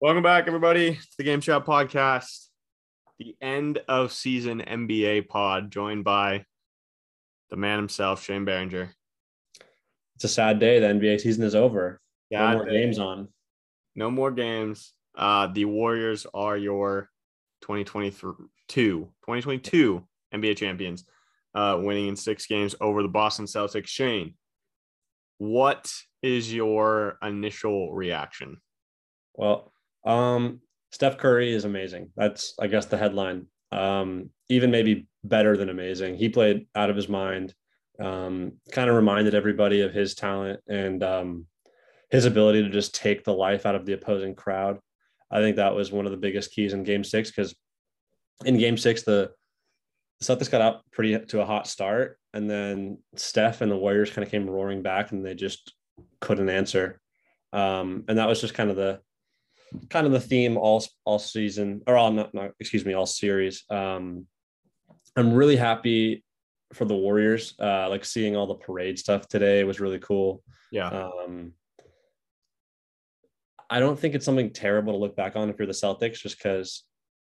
Welcome back, everybody, to the Game Shot Podcast, the end of season NBA pod, joined by the man himself, Shane Behringer. It's a sad day. The NBA season is over. Yeah, no more games on. No more games. Uh, the Warriors are your 2022, 2022 NBA champions, uh, winning in six games over the Boston Celtics. Shane, what is your initial reaction? Well, um, Steph Curry is amazing. That's, I guess, the headline. Um, even maybe better than amazing. He played out of his mind. Um, kind of reminded everybody of his talent and um, his ability to just take the life out of the opposing crowd. I think that was one of the biggest keys in Game Six because in Game Six the, Celtics got out pretty to a hot start, and then Steph and the Warriors kind of came roaring back, and they just couldn't answer. Um, and that was just kind of the kind of the theme all all season or all not, not excuse me all series. Um, I'm really happy for the Warriors. Uh, like seeing all the parade stuff today was really cool. Yeah. Um, I don't think it's something terrible to look back on if you're the Celtics, just because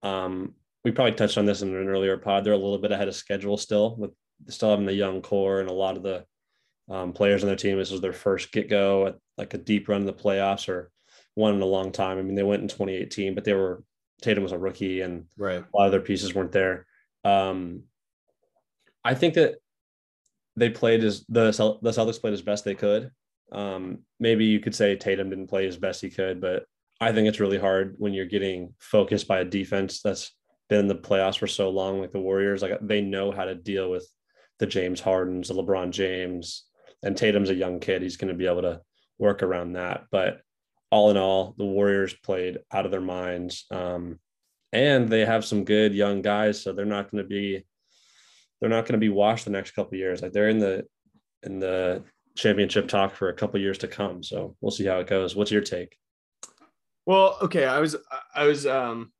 um, we probably touched on this in an earlier pod. They're a little bit ahead of schedule still, with still having the young core and a lot of the um, players on their team. This was their first get go at like a deep run in the playoffs or one in a long time. I mean, they went in 2018, but they were Tatum was a rookie and right. a lot of their pieces weren't there. Um, I think that they played as the the Celtics played as best they could. Um, maybe you could say Tatum didn't play as best he could, but I think it's really hard when you're getting focused by a defense that's been in the playoffs for so long, like the Warriors. Like they know how to deal with the James Hardens, the LeBron James, and Tatum's a young kid. He's going to be able to work around that. But all in all, the Warriors played out of their minds. Um, and they have some good young guys, so they're not going to be they're not going to be washed the next couple years. Like they're in the in the championship talk for a couple years to come. So we'll see how it goes. What's your take? Well, okay, I was I was um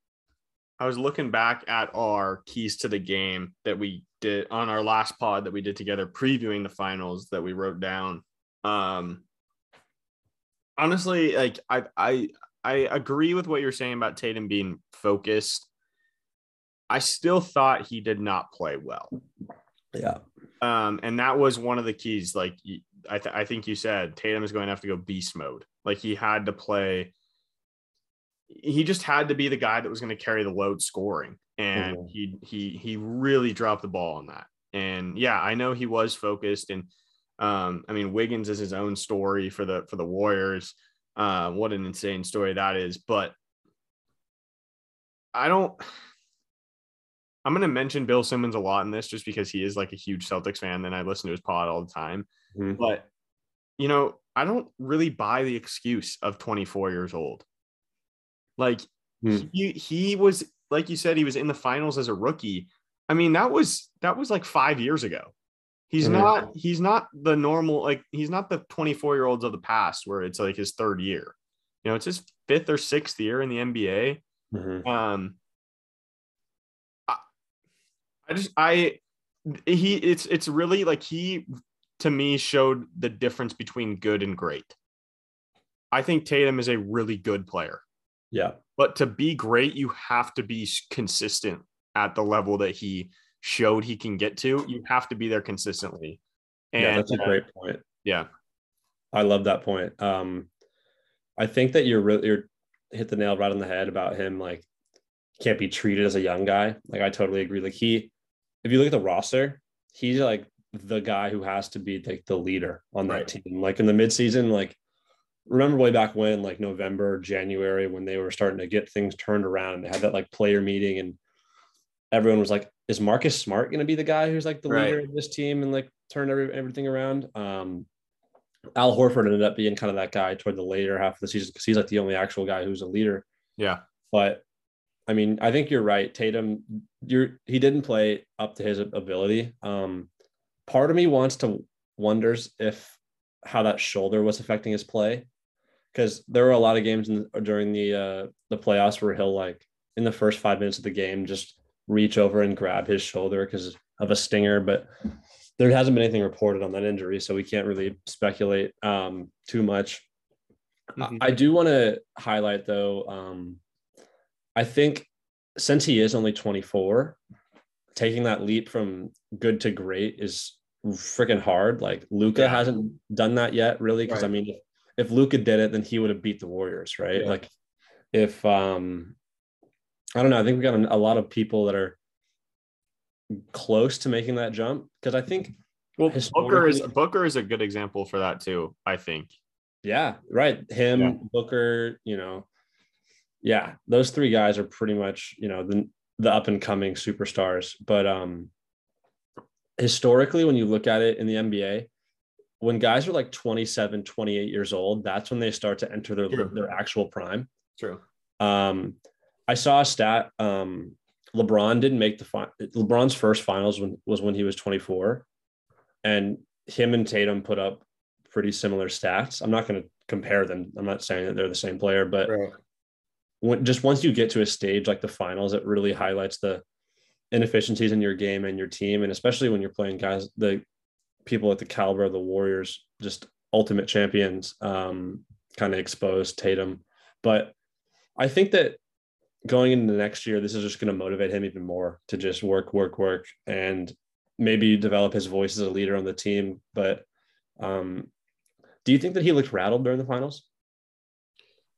I was looking back at our keys to the game that we did on our last pod that we did together previewing the finals that we wrote down. Um honestly, like I I I agree with what you're saying about Tatum being focused. I still thought he did not play well. Yeah. Um, and that was one of the keys. Like I, th- I think you said, Tatum is going to have to go beast mode. Like he had to play. He just had to be the guy that was going to carry the load scoring, and mm-hmm. he he he really dropped the ball on that. And yeah, I know he was focused, and um, I mean, Wiggins is his own story for the for the Warriors. Uh, what an insane story that is. But I don't. I'm going to mention Bill Simmons a lot in this just because he is like a huge Celtics fan and I listen to his pod all the time. Mm-hmm. But, you know, I don't really buy the excuse of 24 years old. Like, mm. he, he was, like you said, he was in the finals as a rookie. I mean, that was, that was like five years ago. He's mm-hmm. not he's not the normal like he's not the 24 year olds of the past where it's like his third year. You know, it's his fifth or sixth year in the NBA. Mm-hmm. Um I, I just I he it's it's really like he to me showed the difference between good and great. I think Tatum is a really good player. Yeah. But to be great, you have to be consistent at the level that he showed he can get to, you have to be there consistently. And yeah, that's a great point. Yeah. I love that point. Um, I think that you're really you're hit the nail right on the head about him like can't be treated as a young guy. Like I totally agree. Like he if you look at the roster, he's like the guy who has to be like the leader on that right. team. Like in the midseason, like remember way back when, like November, January, when they were starting to get things turned around, and they had that like player meeting and everyone was like, is Marcus Smart going to be the guy who's like the right. leader of this team and like turn every, everything around? Um, Al Horford ended up being kind of that guy toward the later half of the season because he's like the only actual guy who's a leader. Yeah. But I mean, I think you're right. Tatum, you're he didn't play up to his ability. Um, part of me wants to wonders if how that shoulder was affecting his play because there were a lot of games in, during the uh, the playoffs where he'll like in the first five minutes of the game just reach over and grab his shoulder because of a stinger, but there hasn't been anything reported on that injury, so we can't really speculate um, too much. Mm-hmm. I, I, do want to highlight though. Um, I think since he is only 24, taking that leap from good to great is freaking hard. Like Luka yeah. hasn't done that yet, really. Because right. I mean, if, if Luka did it, then he would have beat the Warriors, right? Yeah. Like if um I don't know, I think we got a, lot of people that are close to making that jump because I think well Booker is Booker is a good example for that too. I think. Yeah, right. Him, yeah. Booker, you know, yeah, those three guys are pretty much you know the the up and coming superstars. But um, historically, when you look at it in the NBA, when guys are like 27, 28 years old, that's when they start to enter their True. their actual prime. True. Um, I saw a stat. Um, LeBron didn't make the final. LeBron's first finals when, was when he was 24, and him and Tatum put up pretty similar stats. I'm not going to compare them. I'm not saying that they're the same player, but right. when, just once you get to a stage like the finals, it really highlights the inefficiencies in your game and your team, and especially when you're playing guys the people at the caliber of the Warriors, just ultimate champions, um, kind of exposed Tatum. But I think that going into next year, this is just going to motivate him even more to just work, work, work, and maybe develop his voice as a leader on the team. But um, do you think that he looked rattled during the finals?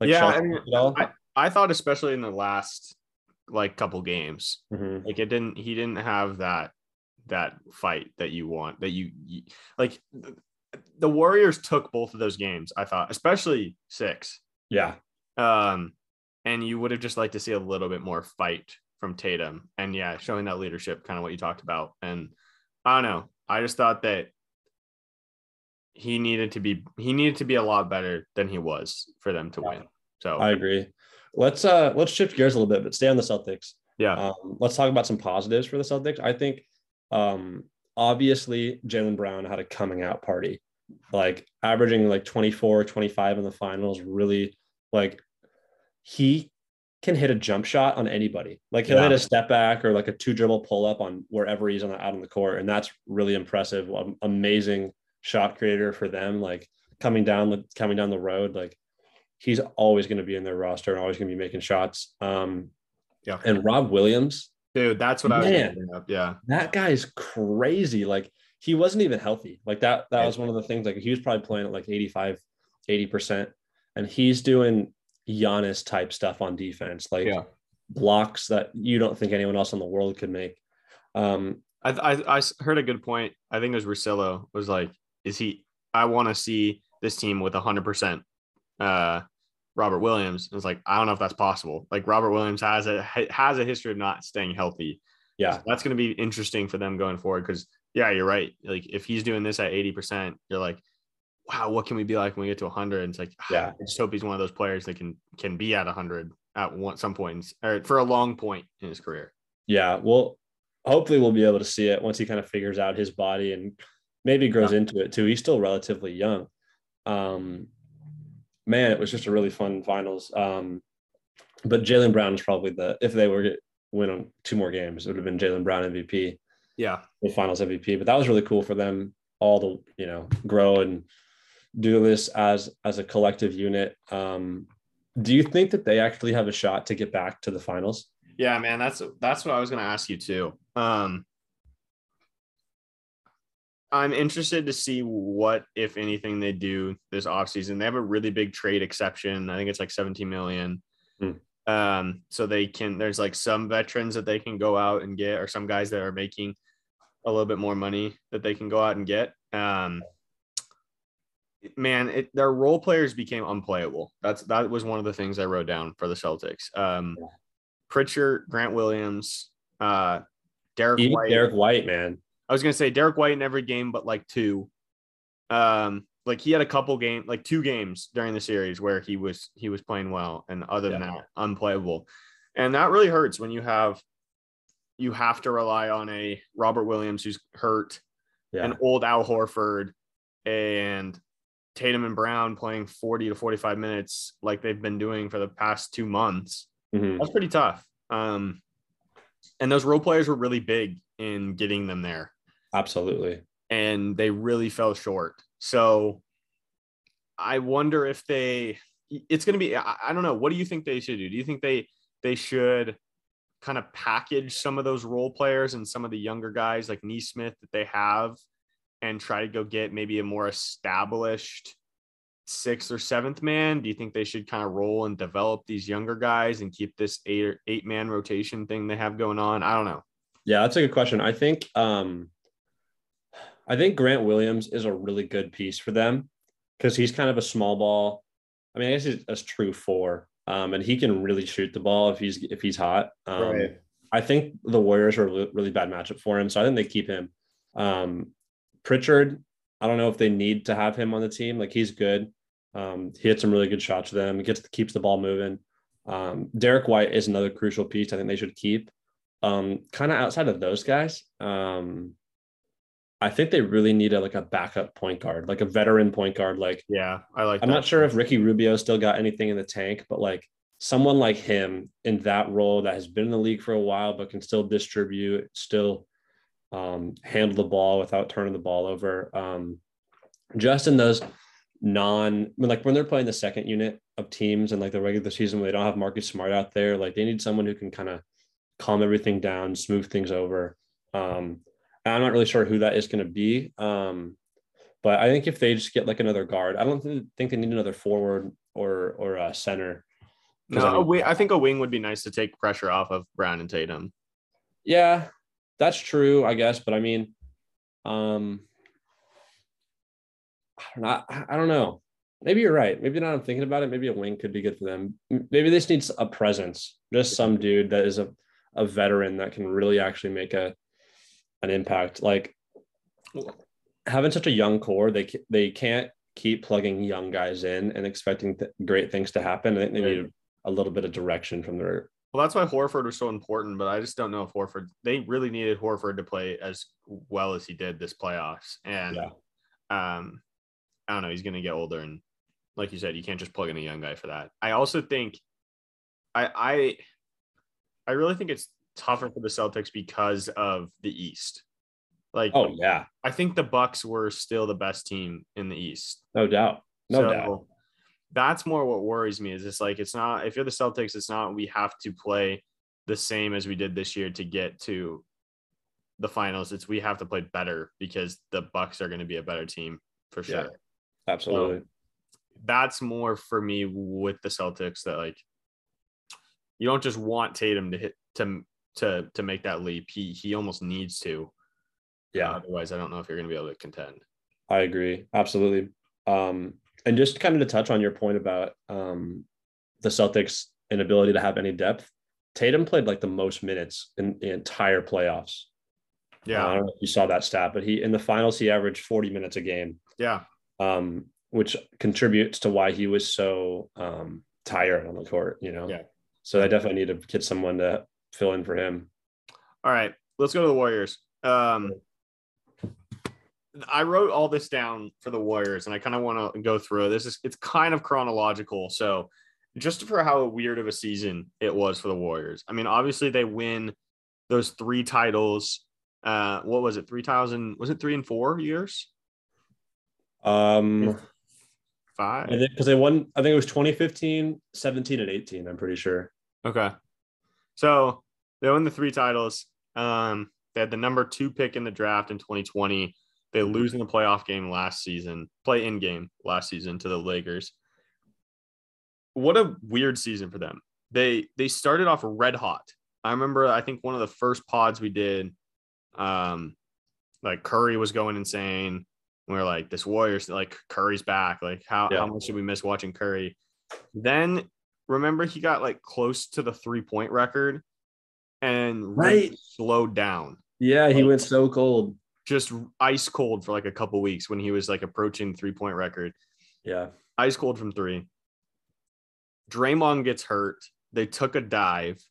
Like yeah, I, mean, I, I, thought especially in the last like couple games, mm-hmm. like it didn't. He didn't have that that fight that you want that you, you like. The Warriors took both of those games. I thought, especially six. Yeah. Um, and you would have just liked to see a little bit more fight from Tatum. And yeah, showing that leadership, kind of what you talked about. And I don't know. I just thought that he needed to be he needed to be a lot better than he was for them to win. So I agree. Let's uh let's shift gears a little bit, but stay on the Celtics. Yeah. Um, let's talk about some positives for the Celtics. I think um obviously Jaylen Brown had a coming out party, like averaging like 24, 25 in the finals, really like he can hit a jump shot on anybody. Like he'll yeah. hit a step back or like a two dribble pull up on wherever he's on the, out on the court, and that's really impressive. Amazing shot creator for them. Like coming down the coming down the road, like he's always going to be in their roster and always going to be making shots. Um, yeah. And Rob Williams, dude, that's what man, I was up. Yeah, that guy is crazy. Like he wasn't even healthy. Like that. That was one of the things. Like he was probably playing at like 85, 80 percent, and he's doing Giannis type stuff on defense, like yeah. blocks that you don't think anyone else in the world could make. Um, I, I, I heard a good point. I think it was Russillo was like, is he? I want to see this team with hundred percent uh, Robert Williams. It's like I don't know if that's possible. Like Robert Williams has a has a history of not staying healthy. Yeah, so that's going to be interesting for them going forward. Because yeah, you're right. Like if he's doing this at eighty percent, you're like, wow, what can we be like when we get to 100? And it's like, yeah, I just hope he's one of those players that can can be at 100 at one some points or for a long point in his career. Yeah, well, hopefully we'll be able to see it once he kind of figures out his body and maybe grows yeah. into it too. He's still relatively young. Um, man, it was just a really fun finals. Um, but Jaylen Brown is probably the if they were to win on two more games, it would have been Jaylen Brown MVP. Yeah, the finals MVP. But that was really cool for them all to you know grow and do this as as a collective unit. Um, do you think that they actually have a shot to get back to the finals? Yeah, man, that's that's what I was going to ask you too. Um, I'm interested to see what, if anything, they do this offseason. They have a really big trade exception. I think it's like 17 million. Hmm. Um, so they can, there's like some veterans that they can go out and get, or some guys that are making a little bit more money that they can go out and get. Um, man, it, their role players became unplayable. That's that was one of the things I wrote down for the Celtics. Um, Pritchard, Grant Williams, uh, Derrick Even White. Derrick White, man. I was gonna say Derrick White in every game, but like two. Um, like he had a couple game, like two games during the series where he was he was playing well, and other than yeah. that, unplayable. And that really hurts when you have you have to rely on a Robert Williams who's hurt, yeah. an old Al Horford, and Tatum and Brown playing 40 to 45 minutes like they've been doing for the past two months. Mm-hmm. That's pretty tough. Um, and those role players were really big in getting them there. Absolutely. And they really fell short. So I wonder if they it's going to be. I, don't know. What do you think they should do? Do you think they they should kind of package some of those role players and some of the younger guys like Nesmith that they have, and try to go get maybe a more established sixth or seventh man? Do you think they should kind of roll and develop these younger guys and keep this eight or eight man rotation thing they have going on? I don't know. Yeah, that's a good question. I think um I think Grant Williams is a really good piece for them because he's kind of a small ball. I mean, I guess he's a true four, um, and he can really shoot the ball if he's if he's hot. Um, right. I think the Warriors are a really bad matchup for him, so I think they keep him. Um, Pritchard, I don't know if they need to have him on the team. Like he's good. Um, he hit some really good shots for them. He gets keeps the ball moving. Um, Derrick White is another crucial piece. I think they should keep. Um, kind of outside of those guys, um, I think they really need a like a backup point guard, like a veteran point guard. Like, yeah, I like. I'm that. not sure if Ricky Rubio still got anything in the tank, but like someone like him in that role that has been in the league for a while but can still distribute, still um, handle the ball without turning the ball over. Um, just in those non like when they're playing the second unit of teams and like the regular season where they don't have Marcus Smart out there, like they need someone who can kind of calm everything down, smooth things over. Um, I'm not really sure who that is going to be. Um, but I think if they just get like another guard, I don't think they need another forward or or a center. No, I, mean, I think a wing would be nice to take pressure off of Brown and Tatum. Yeah, that's true, I guess. But I mean, um, I, I don't know. Maybe you're right. Maybe now I'm thinking about it. Maybe a wing could be good for them. Maybe this needs a presence, just some dude that is a, a veteran that can really actually make a an impact. Like having such a young core, they they can't keep plugging young guys in and expecting th- great things to happen. I think they need a little bit of direction from their. Well, that's why Horford was so important, but I just don't know if Horford. They really needed Horford to play as well as he did this playoffs, and yeah. um, I don't know. He's going to get older, and like you said, you can't just plug in a young guy for that. I also think, I I, I really think it's tougher for the Celtics because of the East. Like, oh yeah, I think the Bucks were still the best team in the East. No doubt, no so doubt. That's more what worries me. Is it's like it's not if you're the Celtics, it's not we have to play the same as we did this year to get to the finals. It's we have to play better because the Bucks are going to be a better team for sure. Yeah, absolutely. So that's more for me with the Celtics that like you don't just want Tatum to hit to to to make that leap. He he almost needs to. Yeah. Otherwise, I don't know if you're going to be able to contend. I agree. Absolutely. Um, and just kind of to touch on your point about um, the Celtics' inability to have any depth, Tatum played like the most minutes in the entire playoffs. Yeah. Uh, I don't know if you saw that stat, but he in the finals he averaged 40 minutes a game. Yeah. Um, which contributes to why he was so um, tired on the court, you know. Yeah. So I definitely need to get someone to fill in for him. All right, let's go to the Warriors. Um, I wrote all this down for the Warriors, and I kind of want to go through. This is it's kind of chronological, so just for how weird of a season it was for the Warriors. I mean, obviously they win those three titles. Uh, what was it? Three thousand? Was it three and four years? Um, five. Because they won. I think it was 2015, 17, and 18. I'm pretty sure. Okay. So they won the three titles. Um, they had the number two pick in the draft in 2020. They lose in the playoff game last season, play in game last season to the Lakers. What a weird season for them. They they started off red hot. I remember I think one of the first pods we did, um, like Curry was going insane. We are like, this Warriors, like Curry's back. Like, how, yeah. how much should we miss watching Curry? Then remember he got like close to the three point record and right slowed down. Yeah, he like, went so cold. Just ice cold for like a couple weeks when he was like approaching three point record. Yeah. Ice cold from three. Draymond gets hurt. They took a dive.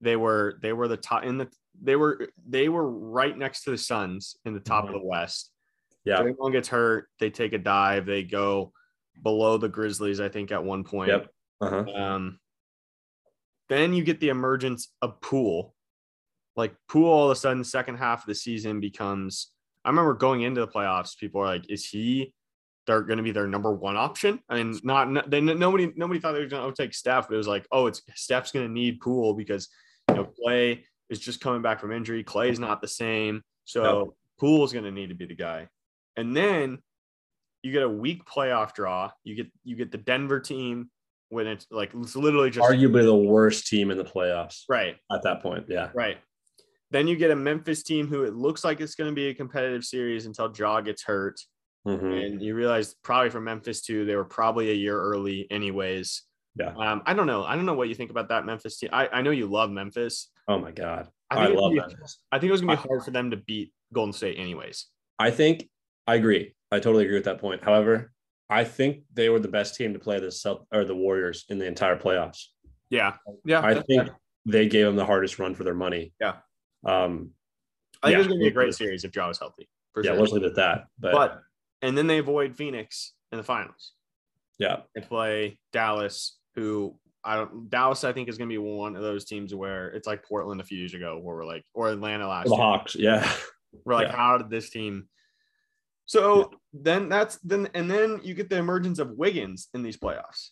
They were they were the top in the they were they were right next to the Suns in the top mm-hmm. of the West. Yeah. Draymond gets hurt. They take a dive. They go below the Grizzlies, I think, at one point. Yep. Uh-huh. Um, then you get the emergence of Poole. Like Poole, all of a sudden, second half of the season becomes. I remember going into the playoffs, people are like, "Is he they're going to be their number one option. I mean, not, they nobody nobody thought they were going to overtake Steph, but it was like, oh, it's Steph's going to need Poole because you know Klay is just coming back from injury. Klay's not the same, so no. Poole's going to need to be the guy. And then you get a weak playoff draw. You get you get the Denver team when it's like it's literally just arguably the worst team in the playoffs. Right. At that point. Yeah. Right. Then you get a Memphis team who it looks like it's going to be a competitive series until Ja gets hurt. Mm-hmm. And you realize probably from Memphis too, they were probably a year early, anyways. Yeah. Um, I don't know. I don't know what you think about that Memphis team. I, I know you love Memphis. Oh my God. I, think I love be, Memphis. I think it was gonna be hard for them to beat Golden State anyways. I think I agree. I totally agree with that point. However, I think they were the best team to play the Celt- or the Warriors in the entire playoffs. Yeah. Yeah. I think they gave them the hardest run for their money. Yeah. Um, I think yeah. it was going to be a great series if Ja was healthy. yeah, sure. let's leave it at that. But, but and then they avoid Phoenix in the finals. Yeah, and play Dallas, who I don't. Dallas, I think, is going to be one of those teams where it's like Portland a few years ago, where we're like, or Atlanta last. The year. Hawks, yeah. We're like, yeah. how did this team? So yeah. then that's then and then you get the emergence of Wiggins in these playoffs.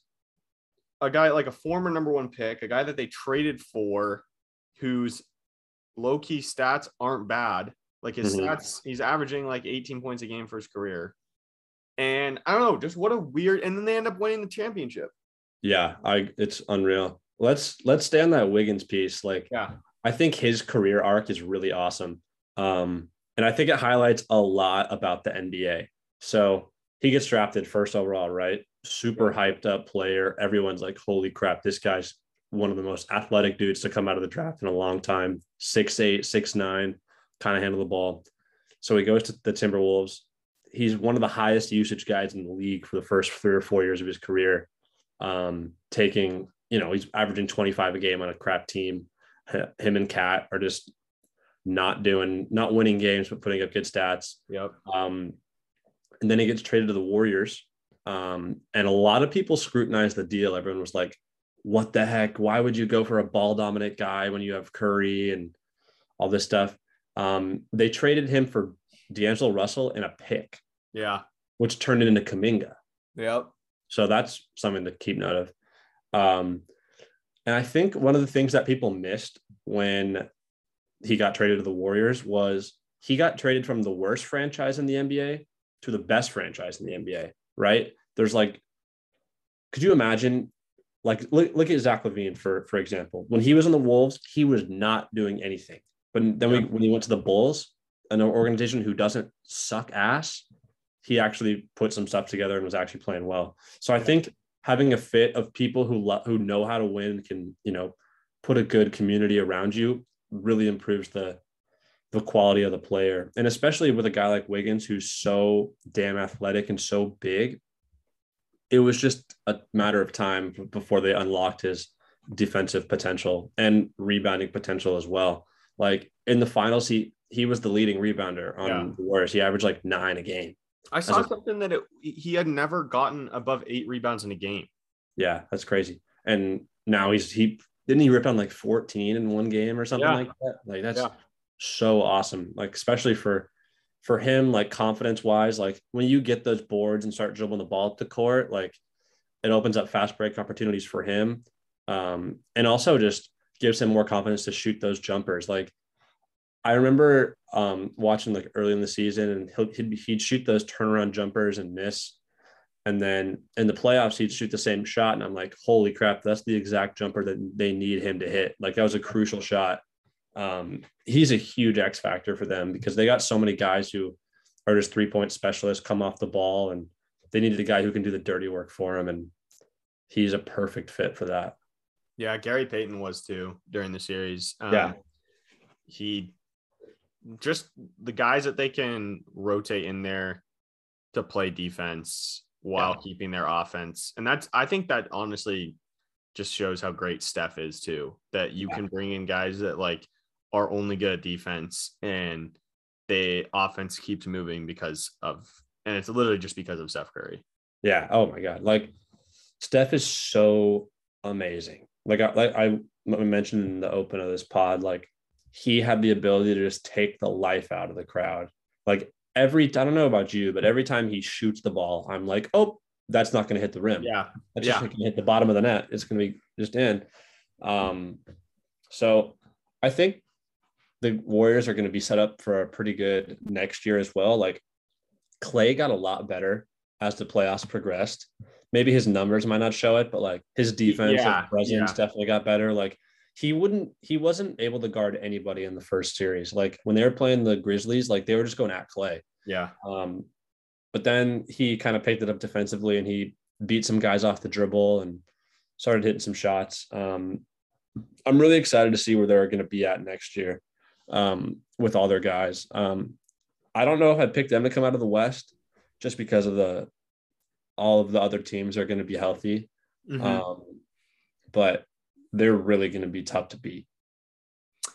A guy like a former number one pick, a guy that they traded for, whose low key stats aren't bad. Like his mm-hmm. stats, he's averaging like 18 points a game for his career. And I don't know, just what a weird. And then they end up winning the championship. Yeah, I it's unreal. Let's let's stay on that Wiggins piece. Like, yeah, I think his career arc is really awesome. Um, and I think it highlights a lot about the NBA. So he gets drafted first overall, right? Super hyped up player. Everyone's like, holy crap, this guy's one of the most athletic dudes to come out of the draft in a long time. Six eight, six nine, kind of handle the ball. So he goes to the Timberwolves. He's one of the highest usage guys in the league for the first three or four years of his career. Um, taking, you know, he's averaging 25 a game on a crap team. Him and Cat are just not doing, not winning games, but putting up good stats. Yep. Um, and then he gets traded to the Warriors. Um, and a lot of people scrutinized the deal. Everyone was like, what the heck? Why would you go for a ball dominant guy when you have Curry and all this stuff? Um, they traded him for D'Angelo Russell and a pick. Yeah. Which turned it into Kuminga. Yep. So that's something to keep note of. Um, and I think one of the things that people missed when he got traded to the Warriors was he got traded from the worst franchise in the NBA to the best franchise in the NBA, right? There's like, could you imagine like look, look at Zach LaVine for for example. When he was in the Wolves, he was not doing anything. But then we, when he went to the Bulls, an organization who doesn't suck ass, he actually put some stuff together and was actually playing well. So I think having a fit of people who lo- who know how to win can you know put a good community around you really improves the the quality of the player. And especially with a guy like Wiggins who's so damn athletic and so big, it was just a matter of time before they unlocked his defensive potential and rebounding potential as well. Like in the finals, he he was the leading rebounder on yeah. the Warriors. He averaged like nine a game. I saw a, something that it, he had never gotten above eight rebounds in a game. Yeah, that's crazy. And now he's he didn't he rip on like 14 in one game or something yeah. like that? Like that's yeah. so awesome. Like especially for for him, like confidence wise, like when you get those boards and start dribbling the ball to court, like it opens up fast break opportunities for him. Um, and also just gives him more confidence to shoot those jumpers. Like I remember um, watching like early in the season and he'd, he'd, he'd shoot those turnaround jumpers and miss. And then in the playoffs, he'd shoot the same shot. And I'm like, holy crap, that's the exact jumper that they need him to hit. Like that was a crucial shot um, he's a huge X factor for them because they got so many guys who are just three point specialists, come off the ball, and they needed a guy who can do the dirty work for him, And he's a perfect fit for that. Yeah, Gary Payton was too during the series. Um, yeah. He just the guys that they can rotate in there to play defense while yeah. keeping their offense. And that's, I think that honestly just shows how great Steph is too, that you yeah. can bring in guys that like are only good at defense and the offense keeps moving because of and it's literally just because of Steph Curry. Yeah. Oh my God. Like Steph is so amazing. Like I like I mentioned in the open of this pod, like he had the ability to just take the life out of the crowd. Like every I don't know about you, but every time he shoots the ball, I'm like, oh, that's not going to hit the rim. Yeah, that's yeah. just going to hit the bottom of the net. It's going to be just in. Um, so I think the Warriors are going to be set up for a pretty good next year as well. Like Klay got a lot better as the playoffs progressed. Maybe his numbers might not show it, but like his defense Yeah, presence yeah. definitely got better. Like he wouldn't, he wasn't able to guard anybody in the first series. Like when they were playing the Grizzlies, like they were just going at Klay. yeah. Um, but then he kind of picked it up defensively and he beat some guys off the dribble and started hitting some shots. Um, I'm really excited to see where they're going to be at next year um, with all their guys. Um, I don't know if I'd pick them to come out of the West just because of the all of the other teams are going to be healthy. Mhm. Um, but they're really going to be tough to beat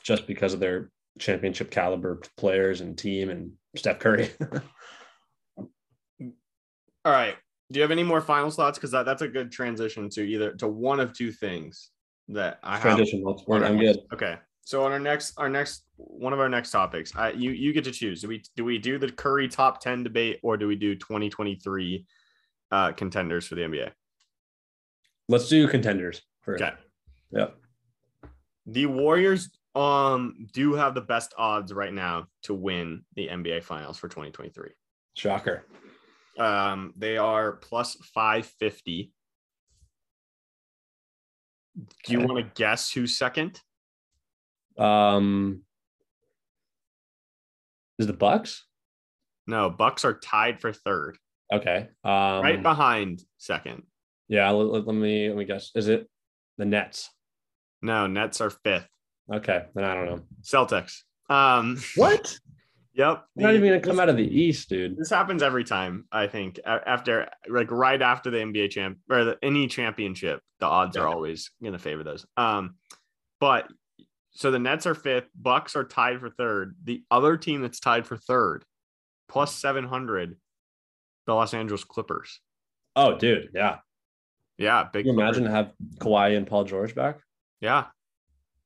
just because of their championship caliber players and team and Steph Curry. All right. Do you have any more final thoughts? Because that, that's a good transition to either to one of two things that I have. Transition. our I'm good. Okay. So on our next, our next, one of our next topics, I, you you get to choose. Do we do we do the Curry top ten debate or do we do 2023 uh, contenders for the NBA? Let's do contenders first. Okay. Yep. The Warriors um do have the best odds right now to win the NBA Finals for 2023. Shocker. Um, they are plus 550. Do you Okay. want to guess who's second? Um, is the Bucks? No, Bucks are tied for third, Okay. Um, right behind second. Yeah. Let, let- let me let me guess. Is it the Nets? No, Nets are fifth. Okay. Then I don't know. Celtics. Um, What? Yep. They're not even gonna come this- out of the East, dude. This happens every time. I think after, like, right after the NBA champ or the, any championship, the odds are always going to favor those. Um, but so the Nets are fifth, Bucks are tied for third. The other team that's tied for third, plus seven hundred, the Los Angeles Clippers. Oh, dude. Yeah. Yeah, big. Can you Clippers. imagine to have Kawhi and Paul George back? Yeah.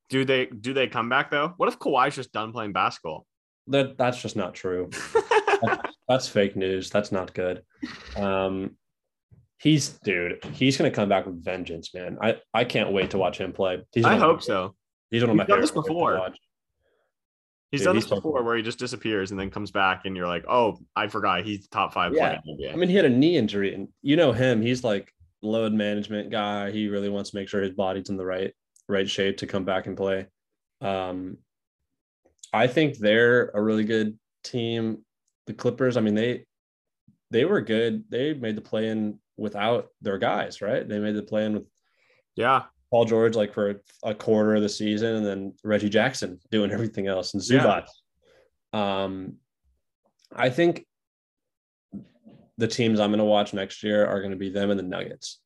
Do they do they come back though? What if Kawhi's just done playing basketball? That that's just not true. That's fake news. That's not good. Um, he's dude. He's gonna come back with vengeance, man. I I can't wait to watch him play. He's I one of my- hope so. He's one of my done this favorite players to before. He's Dude, done this before where he just disappears and then comes back and you're like, oh, I forgot he's the top five Yeah. player in the NBA. I mean, he had a knee injury, and you know him. He's like load management guy. He really wants to make sure his body's in the right right shape to come back and play. Um, I think they're a really good team. The Clippers. I mean, they they were good. They made the play in without their guys, right? They made the play in with yeah. Paul George like for a quarter of the season, and then Reggie Jackson doing everything else, and Yeah. Um, I think the teams I'm going to watch next year are going to be them and the Nuggets.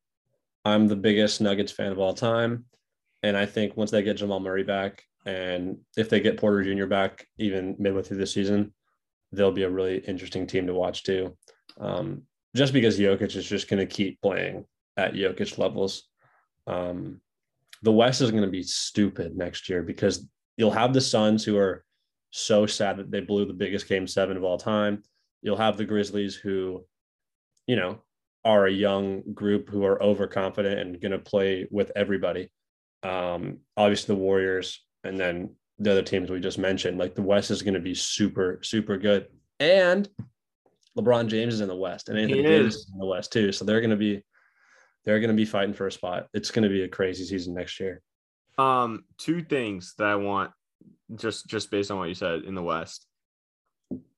I'm the biggest Nuggets fan of all time, and I think once they get Jamal Murray back, and if they get Porter Jr. back, even midway through the season, they'll be a really interesting team to watch too. Um, just because Jokic is just going to keep playing at Jokic levels. Um, the West is going to be stupid next year because you'll have the Suns who are so sad that they blew the biggest game seven of all time. You'll have the Grizzlies who, you know, are a young group who are overconfident and going to play with everybody. Um, obviously, the Warriors and then the other teams we just mentioned. Like the West is going to be super, super good. And LeBron James is in the West and Anthony Davis is. is in the West too. So they're going to be they're going to be fighting for a spot. It's going to be a crazy season next year. Um, two things that I want just just based on what you said in the West.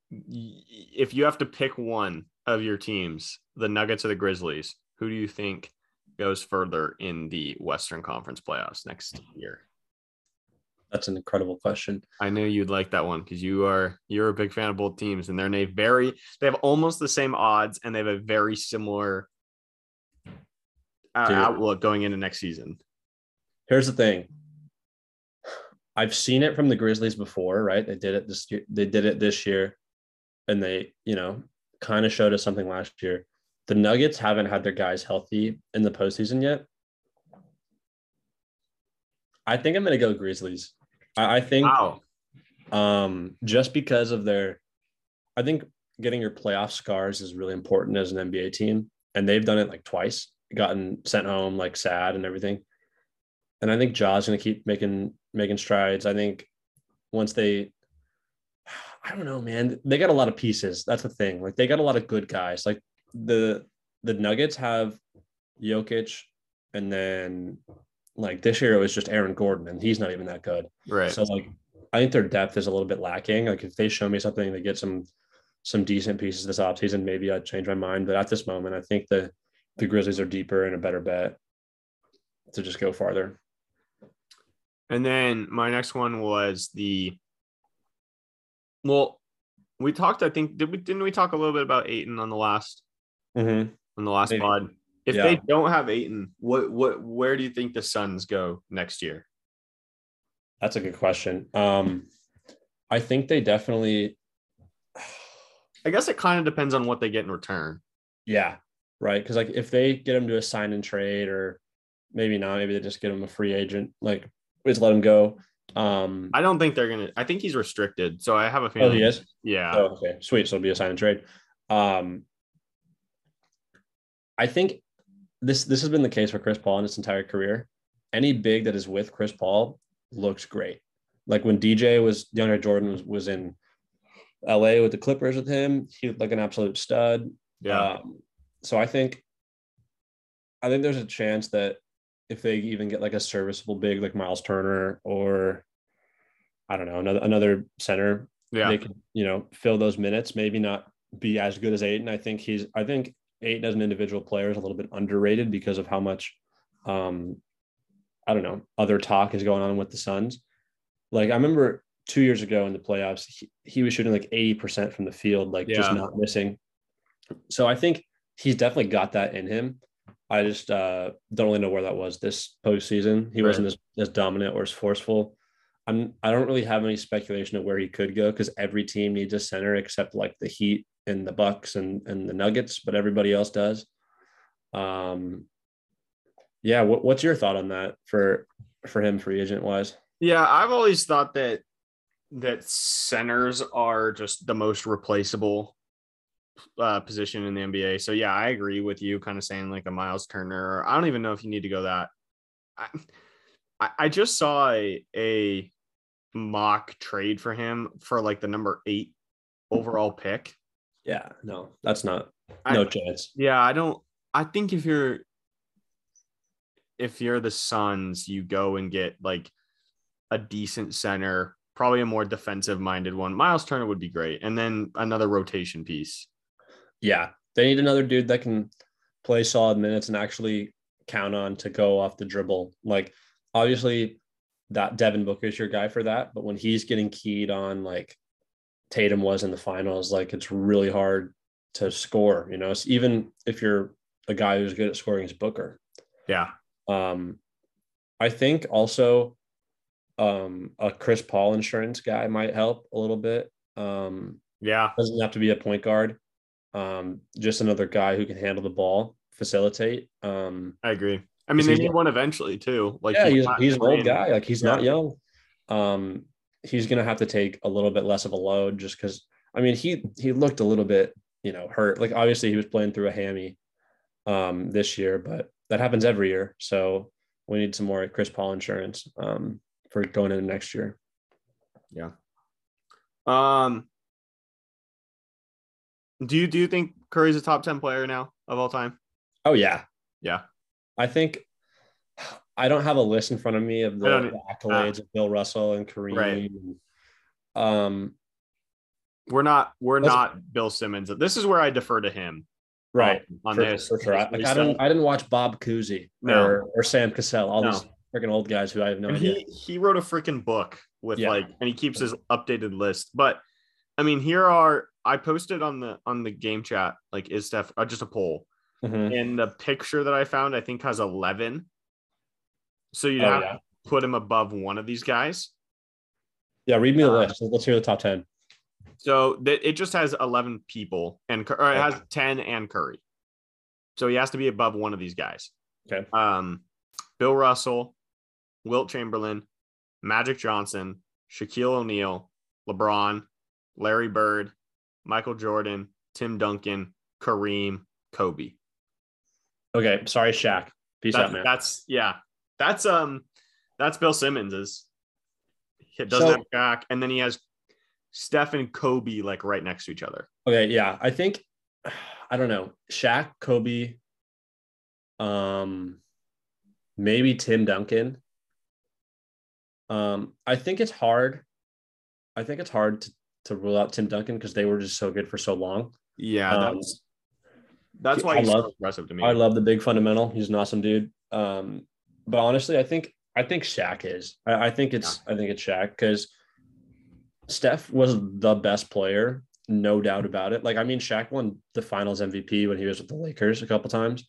If you have to pick one of your teams, the Nuggets or the Grizzlies, who do you think goes further in the Western Conference playoffs next year? That's an incredible question. I knew you'd like that one because you are you're a big fan of both teams, and they're a very they have almost the same odds, and they have a very similar uh, outlook going into next season. Here's the thing. I've seen it from the Grizzlies before, right? They did it this year. They did it this year, and they, you know, kind of showed us something last year. The Nuggets haven't had their guys healthy in the postseason yet. I think I'm going to go Grizzlies. I, I think Wow, um, just because of their, I think getting your playoff scars is really important as an NBA team, and they've done it like twice, gotten sent home like sad and everything. And I think Ja's going to keep making making strides. I think once they, I don't know, man, they got a lot of pieces. That's the thing. Like they got a lot of good guys. Like the the Nuggets have Jokic, and then like this year it was just Aaron Gordon, and he's not even that good. Right. So like I think their depth is a little bit lacking. Like if they show me something they get some some decent pieces this offseason, maybe I'd change my mind. But at this moment, I think the the Grizzlies are deeper and a better bet to just go farther. And then my next one was the well, we talked, I think, did we didn't we talk a little bit about Ayton on the last Mm-hmm. on the last Maybe. pod? If Yeah. they don't have Ayton, what what where do you think the Suns go next year? That's a good question. Um, I think they definitely, I guess it kind of depends on what they get in return. yeah, right. Because like if they get him to a sign and trade, or maybe not, maybe they just get him a free agent, like just let him go. Um, I don't think they're gonna. I think he's restricted, so I have a feeling. oh, he is. Yeah, Oh, okay, sweet. So it'll be a sign and trade. Um, I think this this has been the case for Chris Paul in his entire career. Any big that is with Chris Paul looks great. Like when DJ was DeAndre Jordan was, was in LA with the Clippers with him, he looked like an absolute stud. yeah, Um, so I think I think there's a chance that if they even get like a serviceable big like Miles Turner or I don't know another another center, yeah. they can you know fill those minutes. Maybe not be as good as Ayton. I think he's I think Ayton as an individual player is a little bit underrated because of how much um I don't know other talk is going on with the Suns. Like I remember two years ago in the playoffs, he, he was shooting like 80% from the field, like just not missing. So I think he's definitely got that in him. I just uh, don't really know where that was this postseason. He wasn't as, as dominant or as forceful. I'm I don't really have any speculation of where he could go because every team needs a center except like the Heat and the Bucks and and the Nuggets, but everybody else does. Um, yeah. What, what's your thought on that for for him free agent wise? Yeah, I've always thought that that centers are just the most replaceable uh, position in the NBA. So yeah, I agree with you. Kind of saying like a Miles Turner. I don't even know if you need to go that. I I, I just saw a, a mock trade for him for like the number eight overall pick. Yeah, no, that's not I- no chance. Yeah, I don't. I think if you're if you're the Suns, you go and get like a decent center, probably a more defensive minded one. Miles Turner would be great, and then another rotation piece. Yeah, they need another dude that can play solid minutes and actually count on to go off the dribble. Like obviously that Devin Booker is your guy for that, but when he's getting keyed on like Tatum was in the finals, like it's really hard to score, you know, it's even if you're a guy who's good at scoring is Booker. Yeah, Um I think also um a Chris Paul insurance guy might help a little bit. Um yeah, doesn't have to be a point guard. Um, just another guy who can handle the ball, facilitate. Um, I agree. I mean, they need one eventually too. Like yeah, he's, he's an old guy. Like he's Yeah. not young. Um, he's gonna have to take a little bit less of a load just because. I mean, he he looked a little bit, you know, hurt. Like obviously he was playing through a hammy um, this year, but that happens every year. So we need some more Chris Paul insurance um, for going into next year. Yeah. Um, do you do you think Curry's a top ten player now of all time? Oh yeah, Yeah, I think I don't have a list in front of me of the, I don't- the accolades of Bill Russell and Kareem. Right. um, we're not we're not Bill Simmons. This is where I defer to him. right. um, on for, this. for sure. I, like, I didn't I didn't watch Bob Cousy No. or, or Sam Cassell, all No. these freaking old guys who I have no and idea. he he wrote a freaking book with Yeah. like and he keeps his updated list but i mean here are i posted on the on the game chat like is steph uh, just a poll Mhm. and the picture that i found i think has 11 so you'd Oh, have yeah. to put him above one of these guys Yeah, read me the Uh, list. Let's hear the top ten. so that it just has 11 people and or it has 10 and curry so he has to be above one of these guys Okay. um bill russell wilt chamberlain magic johnson shaquille o'neal lebron larry bird Michael Jordan, Tim Duncan, Kareem, Kobe. Okay, sorry, Shaq. Peace out, man. That's yeah. That's um that's Bill Simmons's. He doesn't So- have Shaq, and then he has Steph and Kobe like right next to each other. Okay, yeah. I think I don't know. Shaq, Kobe, um, maybe Tim Duncan. Um, I think it's hard. I think it's hard to, to rule out Tim Duncan because they were just so good for so long. Yeah, Um, that's that's why I he's love- so impressive to me. I love the big fundamental. He's an awesome dude. Um, but honestly, I think I think Shaq is. I, I think it's I think it's Shaq because Steph was the best player, no doubt about it. Like I mean, Shaq won the Finals MVP when he was with the Lakers a couple times,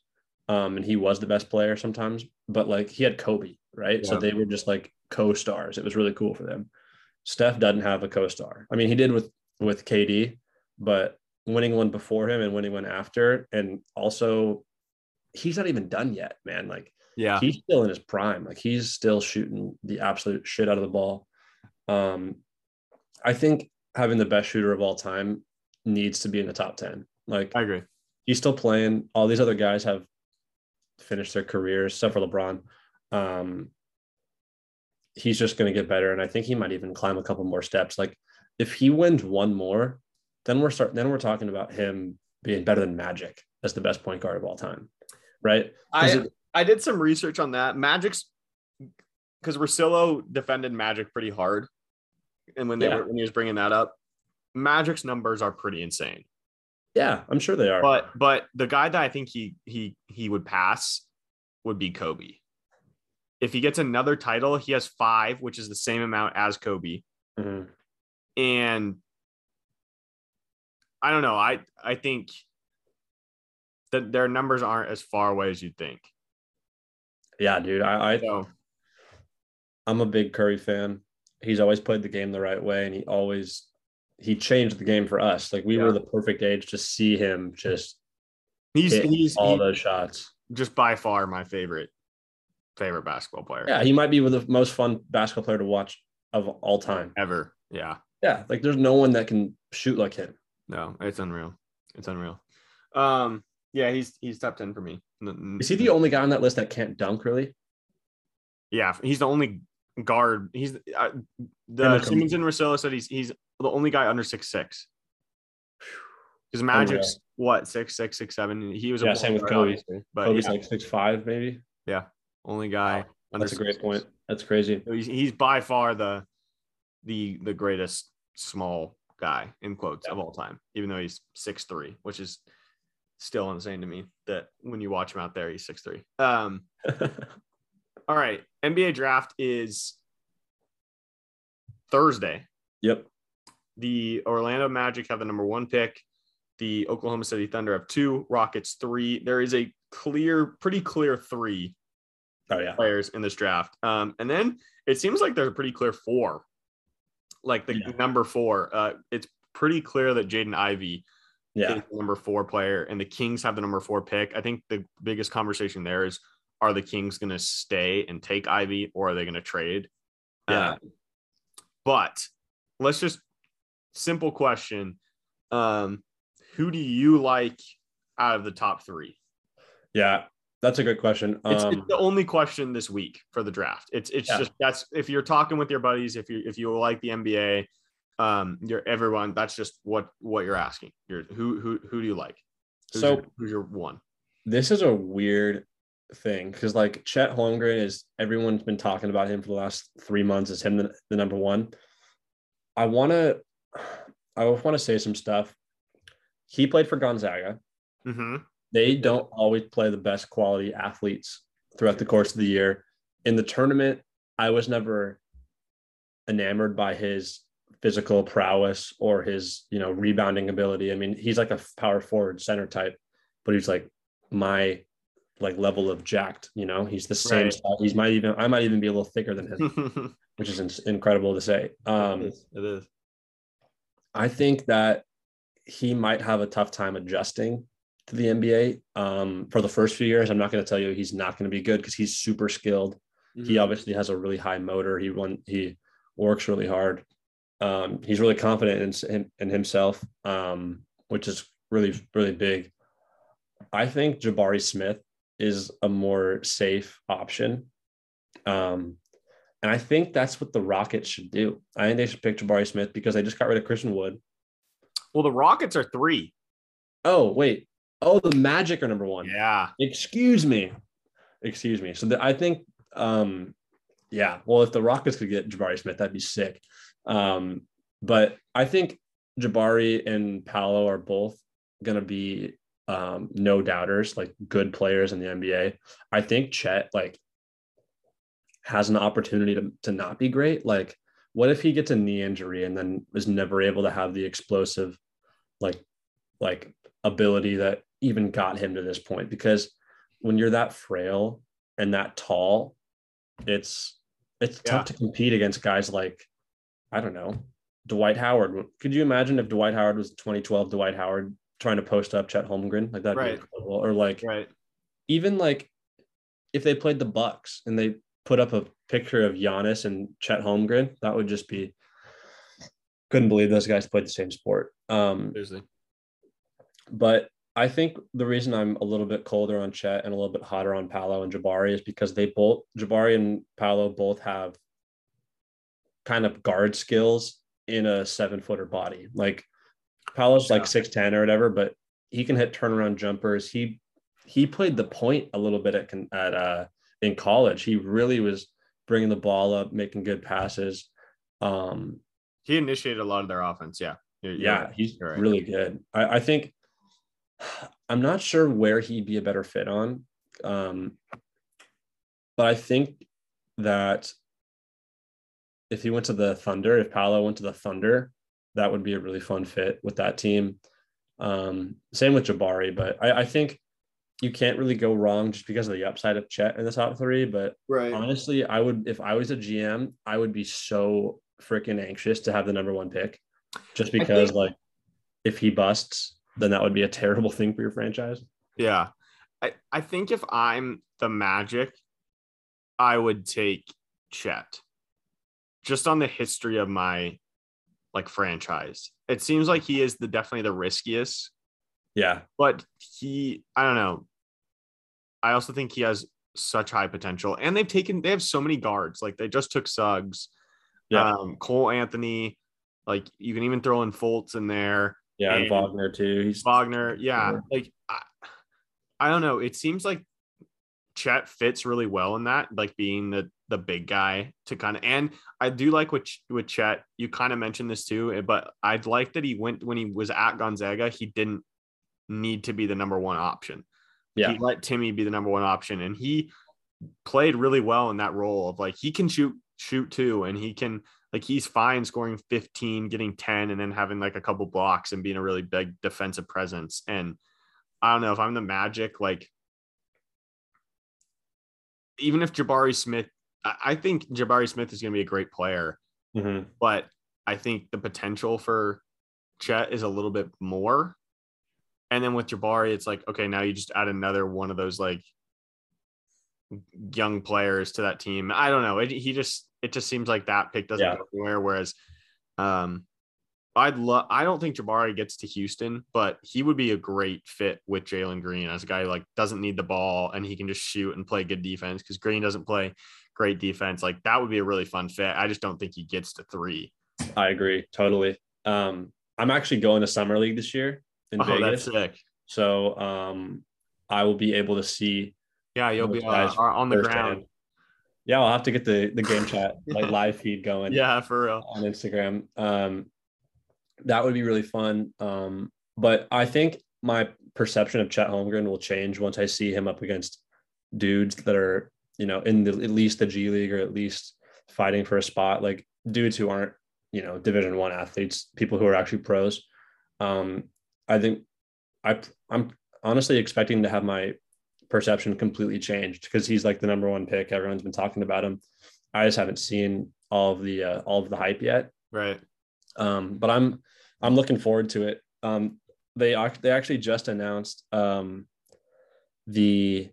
um, and he was the best player sometimes. But like he had Kobe, right? So they were just like co-stars. It was really cool for them. Steph doesn't have a co-star. I mean, he did with with KD, but winning one before him and winning one after, and also he's not even done yet, man. Like yeah, he's still in his prime. Like he's still shooting the absolute shit out of the ball. Um, I think having the best shooter of all time needs to be in the top 10. Like I agree. he's still playing. All these other guys have finished their careers, except for LeBron. Um, he's just going to get better, and I think he might even climb a couple more steps. Like if he wins one more, then we're start. Then we're talking about him being better than Magic as the best point guard of all time, Right. I it- I did some research on that. Magic's because Russillo defended Magic pretty hard, and when they Yeah. were, when he was bringing that up, Magic's numbers are pretty insane. yeah, I'm sure they are. But but the guy that I think he he he would pass would be Kobe. If he gets another title, he has five, which is the same amount as Kobe. Mhm. And I don't know. I I think that their numbers aren't as far away as you'd think. yeah, dude, I, I So I'm a big Curry fan. He's always played the game the right way, and he always he changed the game for us. Like we Yeah. were the perfect age to see him just he's he's all he- those shots. just by far my favorite favorite basketball player Yeah, he might be the most fun basketball player to watch of all time. ever. Yeah. Yeah, like there's no one that can shoot like him. No, it's unreal. It's unreal. Um, yeah, he's he's top ten for me. Is he the only guy on that list that can't dunk? Really? Yeah, he's the only guard. He's uh, the Simmons and Russillo said he's he's the only guy under six six. Because Magic's what six six six seven. He was a Yeah, same with Kobe. obviously, But Kobe's yeah, like six five, maybe. Only guy. under That's a great 6'6". point. That's crazy. He's, he's by far the the the greatest small guy in quotes of all time, even though he's six three, which is still insane to me that when you watch him out there, he's six three. Um, all right, NBA draft is Thursday. yep. The Orlando Magic have the number one pick. The Oklahoma City Thunder have two, Rockets three. There is a clear, pretty clear three Oh yeah. players in this draft. Um, and then it seems like there's a pretty clear four, like the Yeah. number four. Uh, it's pretty clear that Jaden Ivey Yeah. is the number four player, and the Kings have the number four pick. I think the biggest conversation there is: Are the Kings going to stay and take Ivey, or are they going to trade? Yeah. Um, but let's just simple question: um, Who do you like out of the top three? Yeah. That's a good question. It's, Um, it's the only question this week for the draft. It's it's Yeah. just that's if you're talking with your buddies, if you if you like the NBA, um, you're everyone. That's just what what you're asking. You're who who who do you like? Who's So- your, who's your one? this is a weird thing because like Chet Holmgren is everyone's been talking about him for the last three months as him the, the number one. I want to, I want to say some stuff. He played for Gonzaga. Mm-hmm. They don't always play the best quality athletes throughout the course of the year. In the tournament, I was never enamored by his physical prowess or his, you know, rebounding ability. I mean, he's like a power forward center type, but he's like my like level of jacked, you know, he's the same Right. size. He's might even, I might even be a little thicker than him, which is in- incredible to say. Um, it is. It is. I think that he might have a tough time adjusting to the NBA um, for the first few years. I'm not going to tell you he's not going to be good because he's super skilled. He Mhm. obviously has a really high motor. He run he works really hard. Um, he's really confident in, in himself, um, which is really, really big. I think Jabari Smith is a more safe option. Um, and I think that's what the Rockets should do. I think they should pick Jabari Smith because they just got rid of Christian Wood. Well, the Rockets are three. Oh, wait. Oh, the Magic are number one. Yeah. Excuse me. Excuse me. So the, I think, um, yeah. Well, if the Rockets could get Jabari Smith, that'd be sick. Um, but I think Jabari and Paolo are both going to be um, no doubters, like good players in the NBA. I think Chet like has an opportunity to, to not be great. Like, what if he gets a knee injury and then is never able to have the explosive, like, like ability that even got him to this point? Because when you're that frail and that tall, it's it's yeah. tough to compete against guys like I don't know Dwight Howard. Could you imagine if Dwight Howard was 2012 Dwight Howard trying to post up Chet Holmgren like that? Right. Or like right. even like if they played the Bucks and they put up a picture of Giannis and Chet Holmgren, that would just be couldn't believe those guys played the same sport. Um, Seriously. But I think the reason I'm a little bit colder on Chet and a little bit hotter on Paolo and Jabari is because they both Jabari and Paolo both have kind of guard skills in a seven footer body. Like Paolo's like six ten or whatever, but he can hit turnaround jumpers. He he played the point a little bit at at uh in college. He really was bringing the ball up, making good passes. Um, he initiated a lot of their offense. Yeah, you're, you're yeah, right. he's right. really good. I, I think I'm not sure where he'd be a better fit on. Um, but I think that if he went to the Thunder, if Paolo went to the Thunder, that would be a really fun fit with that team. Um, same with Jabari, but I, I, think you can't really go wrong just because of the upside of Chet in the top three. But right. honestly, I would if I was a GM, I would be so freaking anxious to have the number one pick, just because think, like if he busts, then that would be a terrible thing for your franchise. Yeah. I, I think if I'm the Magic, I would take Chet. Just on the history of my like franchise. It seems like he is the definitely the riskiest. Yeah. But he I don't know. I also think he has such high potential. And they've taken they have so many guards. Like they just took Suggs. Yeah. Um, Cole Anthony. Like you can even throw in Fultz in there. Yeah, and, and Wagner too. He's Wagner. Yeah, like I, I don't know. It seems like Chet fits really well in that, like being the the big guy to kind of. And I do like with with Chet. You kind of mentioned this too, eh, but I'd like that he went when he was at Gonzaga. He didn't need to be the number one option. Yeah, he let Timme be the number one option, and he played really well in that role of like he can shoot shoot too, and he can like he's fine scoring 15, getting 10, and then having like a couple blocks and being a really big defensive presence. And I don't know if I'm the Magic, like even if Jabari Smith, I think Jabari Smith is going to be a great player, mm-hmm. but I think the potential for Chet is a little bit more. And then with Jabari, it's like, okay, now you just add another one of those like young players to that team. I don't know. It, he just it just seems like that pick doesn't yeah. go anywhere. Whereas, um, I'd love. I don't think Jabari gets to Houston, but he would be a great fit with Jalen Green as a guy who, like doesn't need the ball and he can just shoot and play good defense because Green doesn't play great defense. Like that would be a really fun fit. I just don't think he gets to three. I agree totally. Um, I'm actually going to summer league this year in oh, Vegas. That's sick. So um, I will be able to see yeah, you'll be uh, on the ground. Yeah, I'll have to get the the game chat like live feed going. Yeah, for real on Instagram. Um, that would be really fun. Um, but I think my perception of Chet Holmgren will change once I see him up against dudes that are you know in the, at least the G League or at least fighting for a spot. Like dudes who aren't you know Division One athletes, people who are actually pros. Um, I think I I'm honestly expecting to have my perception completely changed because he's like the number one pick. Everyone's been talking about him. I just haven't seen all of the uh, all of the hype yet. Right. Um, but I'm I'm looking forward to it. Um, they they actually just announced um, the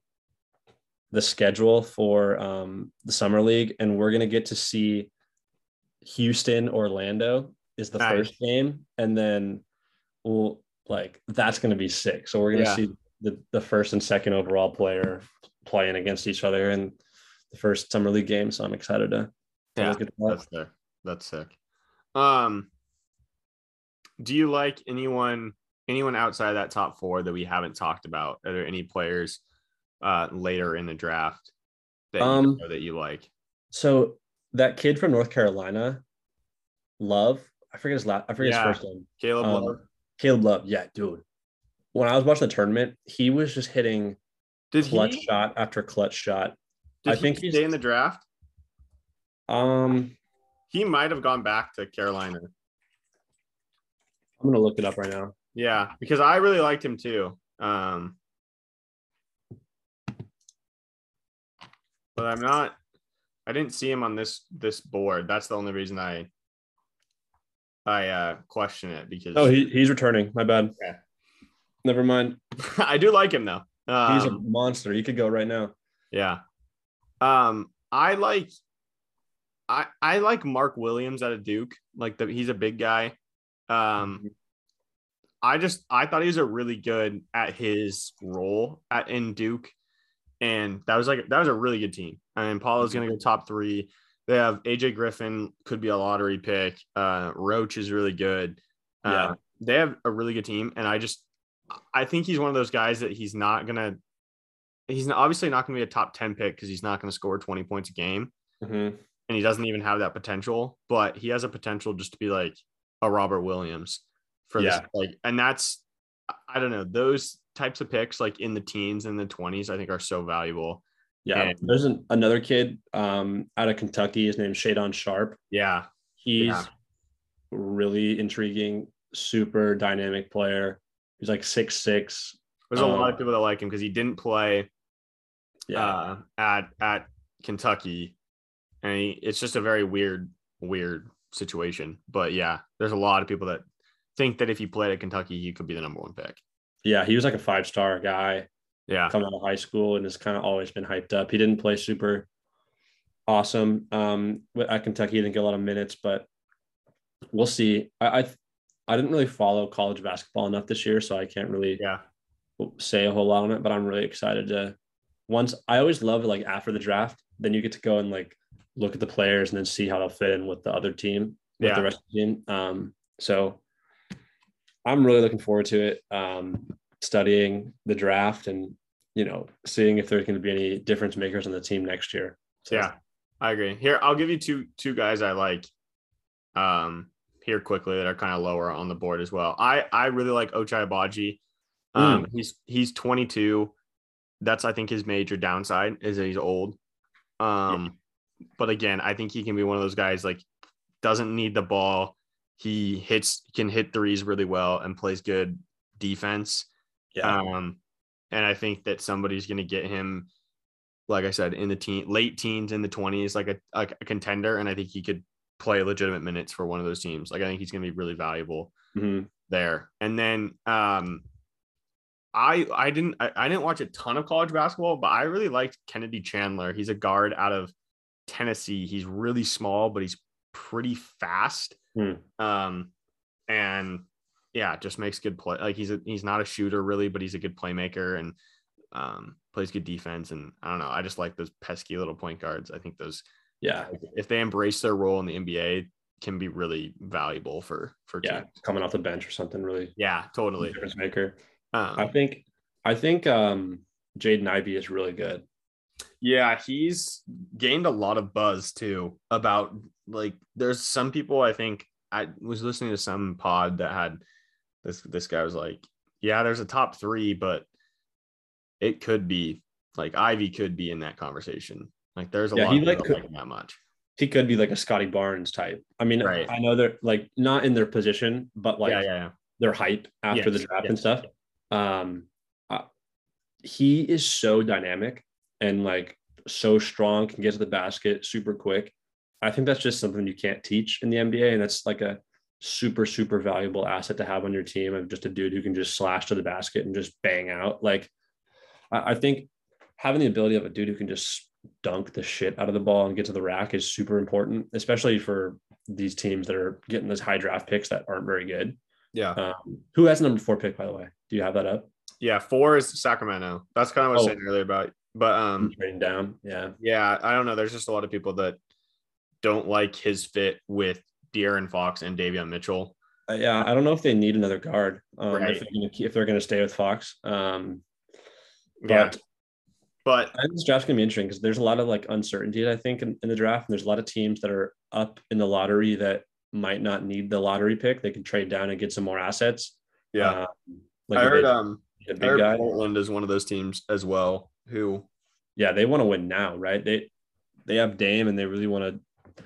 the schedule for um, the summer league, and we're gonna get to see Houston, Orlando is the Nice. first game, and then we'll like that's going to be sick. So we're going to Yeah. see the the first and second overall player playing against each other in the first summer league game. So I'm excited to, to Yeah, look at that. That's sick. That's sick. Um, do you like anyone anyone outside that top four that we haven't talked about? Are there any players uh later in the draft that you Um, know that you like? So that kid from North Carolina, Love, I forget his last, I forget Yeah. his first name. Caleb Um, Love? Caleb Love, yeah, dude. When I was watching the tournament, he was just hitting Did clutch he? shot after clutch shot. Did I he think stay he's- in the draft? Um, He might have gone back to Carolina. I'm gonna look it up right now. Yeah, because I really liked him too. Um, but I'm not. I didn't see him on this this board. That's the only reason I I uh question it because Oh, he, he's returning. My bad. Okay. Never mind. I do like him though. He's a Um, monster. He could go right now. yeah. Um, I like. I I like Mark Williams at a Duke. Like the he's a big guy. Um, I just I thought he was a really good at his role at in Duke, and that was like that was a really good team. I mean, Paolo's gonna go top three. They have AJ Griffin could be a lottery pick. Uh, Roach is really good. Uh, Yeah. they have a really good team, and I just I think he's one of those guys that he's not gonna. He's obviously not going to be a top 10 pick because he's not going to score 20 points a game Mhm. and he doesn't even have that potential, but he has a potential just to be like a Robert Williams for this. Like, and that's I don't know those types of picks like in the teens and the twenties. I think are so valuable. Yeah. And- There's an, another kid um, out of Kentucky. His name's Shaedon Sharpe. Yeah, He's Yeah. really intriguing, super dynamic player. He's like six six. there's a lot Um, of people that like him because he didn't play Yeah. uh, at at Kentucky, and he, it's just a very weird weird situation. But yeah, there's a lot of people that think that if he played at Kentucky, he could be the number one pick. yeah. He was like a five star guy Yeah, coming out of high school and has kind of always been hyped up. He didn't play super awesome um, at Kentucky. He didn't get a lot of minutes, but we'll see. I, I I didn't really follow college basketball enough this year, so I can't really yeah, say a whole lot on it. But I'm really excited to. Once I always love like after the draft, then you get to go and like look at the players and then see how they'll fit in with the other team, with Yeah. the rest of the team. Um, so I'm really looking forward to it. Um, studying the draft and you know seeing if there's going to be any difference makers on the team next year. So, yeah. I agree. Here, I'll give you two two guys I like. Um, here quickly that are kind of lower on the board as well. I I really like Ochai Agbaji. Um, he's he's 22. That's I think his major downside is that he's old. Um, but again, I think he can be one of those guys like doesn't need the ball. He hits can hit threes really well and plays good defense. yeah, Um, and I think that somebody's going to get him, like I said, in the teen, late teens, in the twenties, like a like a contender, and I think he could play legitimate minutes for one of those teams. Like I think he's going to be really valuable Mhm. there. And then, um, I I didn't I, I didn't watch a ton of college basketball, but I really liked Kennedy Chandler. He's a guard out of Tennessee. He's really small, but he's pretty fast. Hmm. Um, and yeah, just makes good play. Like he's a, he's not a shooter really, but he's a good playmaker and um, plays good defense. And I don't know, I just like those pesky little point guards. I think those yeah, if they embrace their role in the NBA, can be really valuable for for yeah. teams. Coming off the bench or something really Yeah, totally. difference maker. I Um, think I think um Jaden Ivey is really good. yeah, he's gained a lot of buzz too about like there's some people I think I was listening to some pod that had this this guy was like, yeah, there's a top three, but it could be like Ivey could be in that conversation. Like there's a Yeah, lot he, of like, could- like that much. He could be like a Scottie Barnes type. I mean, Right. I know they're like not in their position, but like yeah, yeah, yeah. their hype after the draft and stuff. Um, uh, he is so dynamic and like so strong, can get to the basket super quick. I think that's just something you can't teach in the NBA, and that's like a super super valuable asset to have on your team of just a dude who can just slash to the basket and just bang out. Like, I, I think having the ability of a dude who can just dunk the shit out of the ball and get to the rack is super important, especially for these teams that are getting those high draft picks that aren't very good. Yeah. Um, who has number four pick, by the way? Do you have that up? Yeah. Four is Sacramento. That's kind of what I was oh. saying earlier about. But um, trading down. Yeah. Yeah. I don't know. There's just a lot of people that don't like his fit with De'Aaron Fox and Davion Mitchell. Uh, yeah, I don't know if they need another guard. Um, right. if, they're gonna, if they're going to stay with Fox. Um, but yeah. But I think this draft's gonna be interesting because there's a lot of like uncertainty, I think, in, in, the draft. And there's a lot of teams that are up in the lottery that might not need the lottery pick. They can trade down and get some more assets. Yeah. Um, like I heard um I heard guy. Portland is one of those teams as well who yeah, they want to win now, right? They they have Dame and they really want to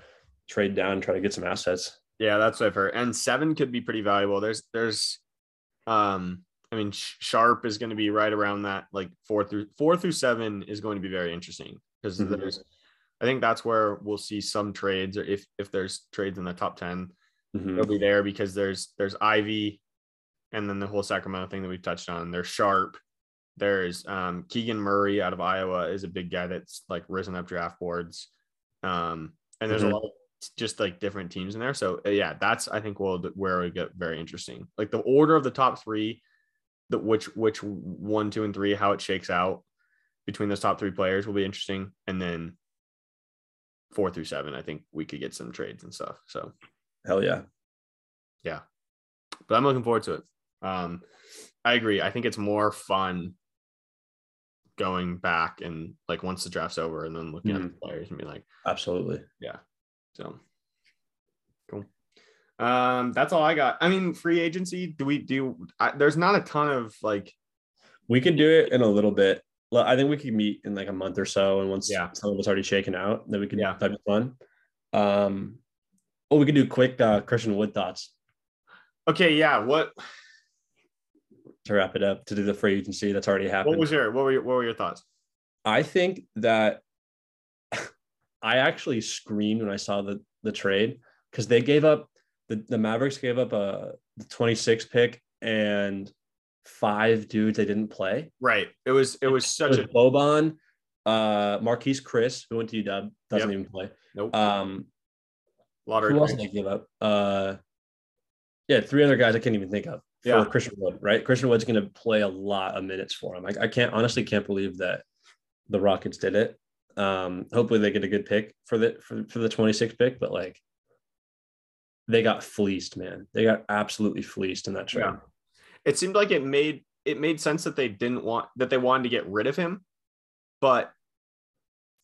trade down and try to get some assets. Yeah, that's what I've heard. And seven could be pretty valuable. There's there's um I mean, Sharpe is going to be right around that, like four through four through seven is going to be very interesting because mm-hmm. there's, I think that's where we'll see some trades, or if if there's trades in the top 10 mm-hmm. they'll be there because there's there's Ivey, and then the whole Sacramento thing that we've touched on. There's Sharpe, there's um, Keegan Murray out of Iowa is a big guy that's like risen up draft boards, um, and there's mm-hmm. a lot of just like different teams in there. So uh, yeah, that's I think will where we get very interesting. Like the order of the top three the which which one, two, and three, how it shakes out between those top three players will be interesting. And then four through seven, I think we could get some trades and stuff. So hell yeah. Yeah. But I'm looking forward to it. Um, I agree. I think it's more fun going back and like once the draft's over and then looking mm-hmm. at the players and be like, absolutely. Yeah. So um, that's all I got. I mean, free agency. Do we do? I, there's not a ton of like. We can do it in a little bit. Well, I think we could meet in like a month or so, and once yeah. some of us already shaken out, then we can. Yeah, that'd be fun. Um, well, we could do quick uh, Christian Wood thoughts. Okay, yeah. What to wrap it up to do the free agency that's already happened? What was your what were your, what were your thoughts? I think that I actually screamed when I saw the the trade because they gave up the, the Mavericks gave up a 26 pick and five dudes they didn't play. Right. It was it was such it was a Boban, uh Marquese Chriss, who went to UW, doesn't yep. even play. Nope. Um Lottery who else did they give up? Uh yeah, three other guys I can't even think of for yeah. Christian Wood, right? Christian Wood's gonna play a lot of minutes for him. I, I can't honestly can't believe that the Rockets did it. Um, hopefully they get a good pick for the for, for the 26 pick, but like they got fleeced, man. They got absolutely fleeced in that trade. Yeah. It seemed like it made it made sense that they didn't want that they wanted to get rid of him, but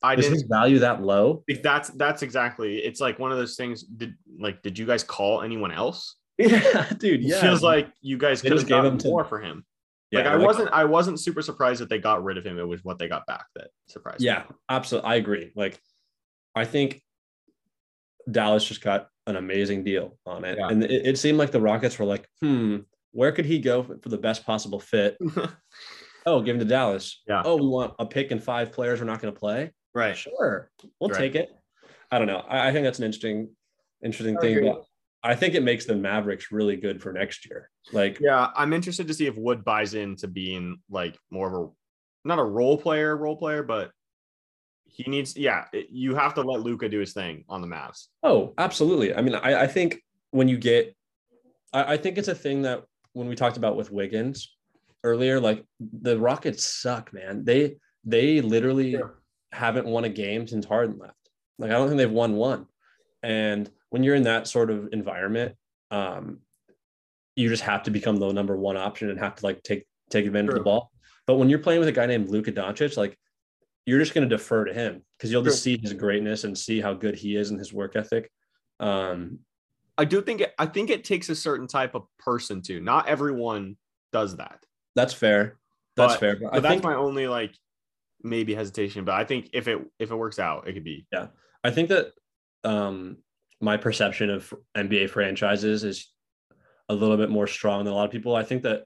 I Is didn't value that low. That's that's exactly. It's like one of those things. Did like did you guys call anyone else? Yeah, dude. Yeah, it feels like you guys could have gotten more to, for him. Yeah, like I like, wasn't I wasn't super surprised that they got rid of him. It was what they got back that surprised. Yeah, me. absolutely. I agree. Like, I think Dallas just got an amazing deal on it. Yeah. And it, it, seemed like the Rockets were like, hmm, where could he go for the best possible fit? oh, give him to Dallas. Yeah. Oh, we want a pick and five players we're not going to play. Right. Sure. We'll right. take it. I don't know. I, I, think that's an interesting, interesting thing. But I think it makes the Mavericks really good for next year. Like, yeah, I'm interested to see if Wood buys into being like more of a, not a role player, role player, but he needs yeah you have to let Luka do his thing on the Mavs. Oh, absolutely. I mean, I, I think when you get, I, I, think it's a thing that when we talked about with Wiggins earlier, like the Rockets suck, man. They they literally haven't won a game since Harden left. Like I don't think they've won one. And when you're in that sort of environment, um, you just have to become the number one option and have to like take take advantage of the ball. But when you're playing with a guy named Luka Doncic, like you're just going to defer to him because you'll just see his greatness and see how good he is and his work ethic. Um, I do think it, I think it takes a certain type of person to. Not everyone does that. That's fair. That's but, fair. But, but that's think, my only like maybe hesitation. But I think if it if it works out, it could be. Yeah, I think that um, my perception of NBA franchises is a little bit more strong than a lot of people. I think that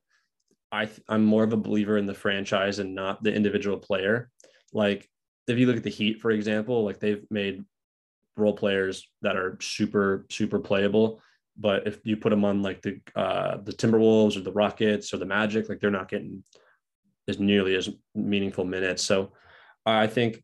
I I'm more of a believer in the franchise and not the individual player. Like if you look at the Heat, for example, like they've made role players that are super super playable. But if you put them on like the uh, the Timberwolves or the Rockets or the Magic, like they're not getting as nearly as meaningful minutes. So I think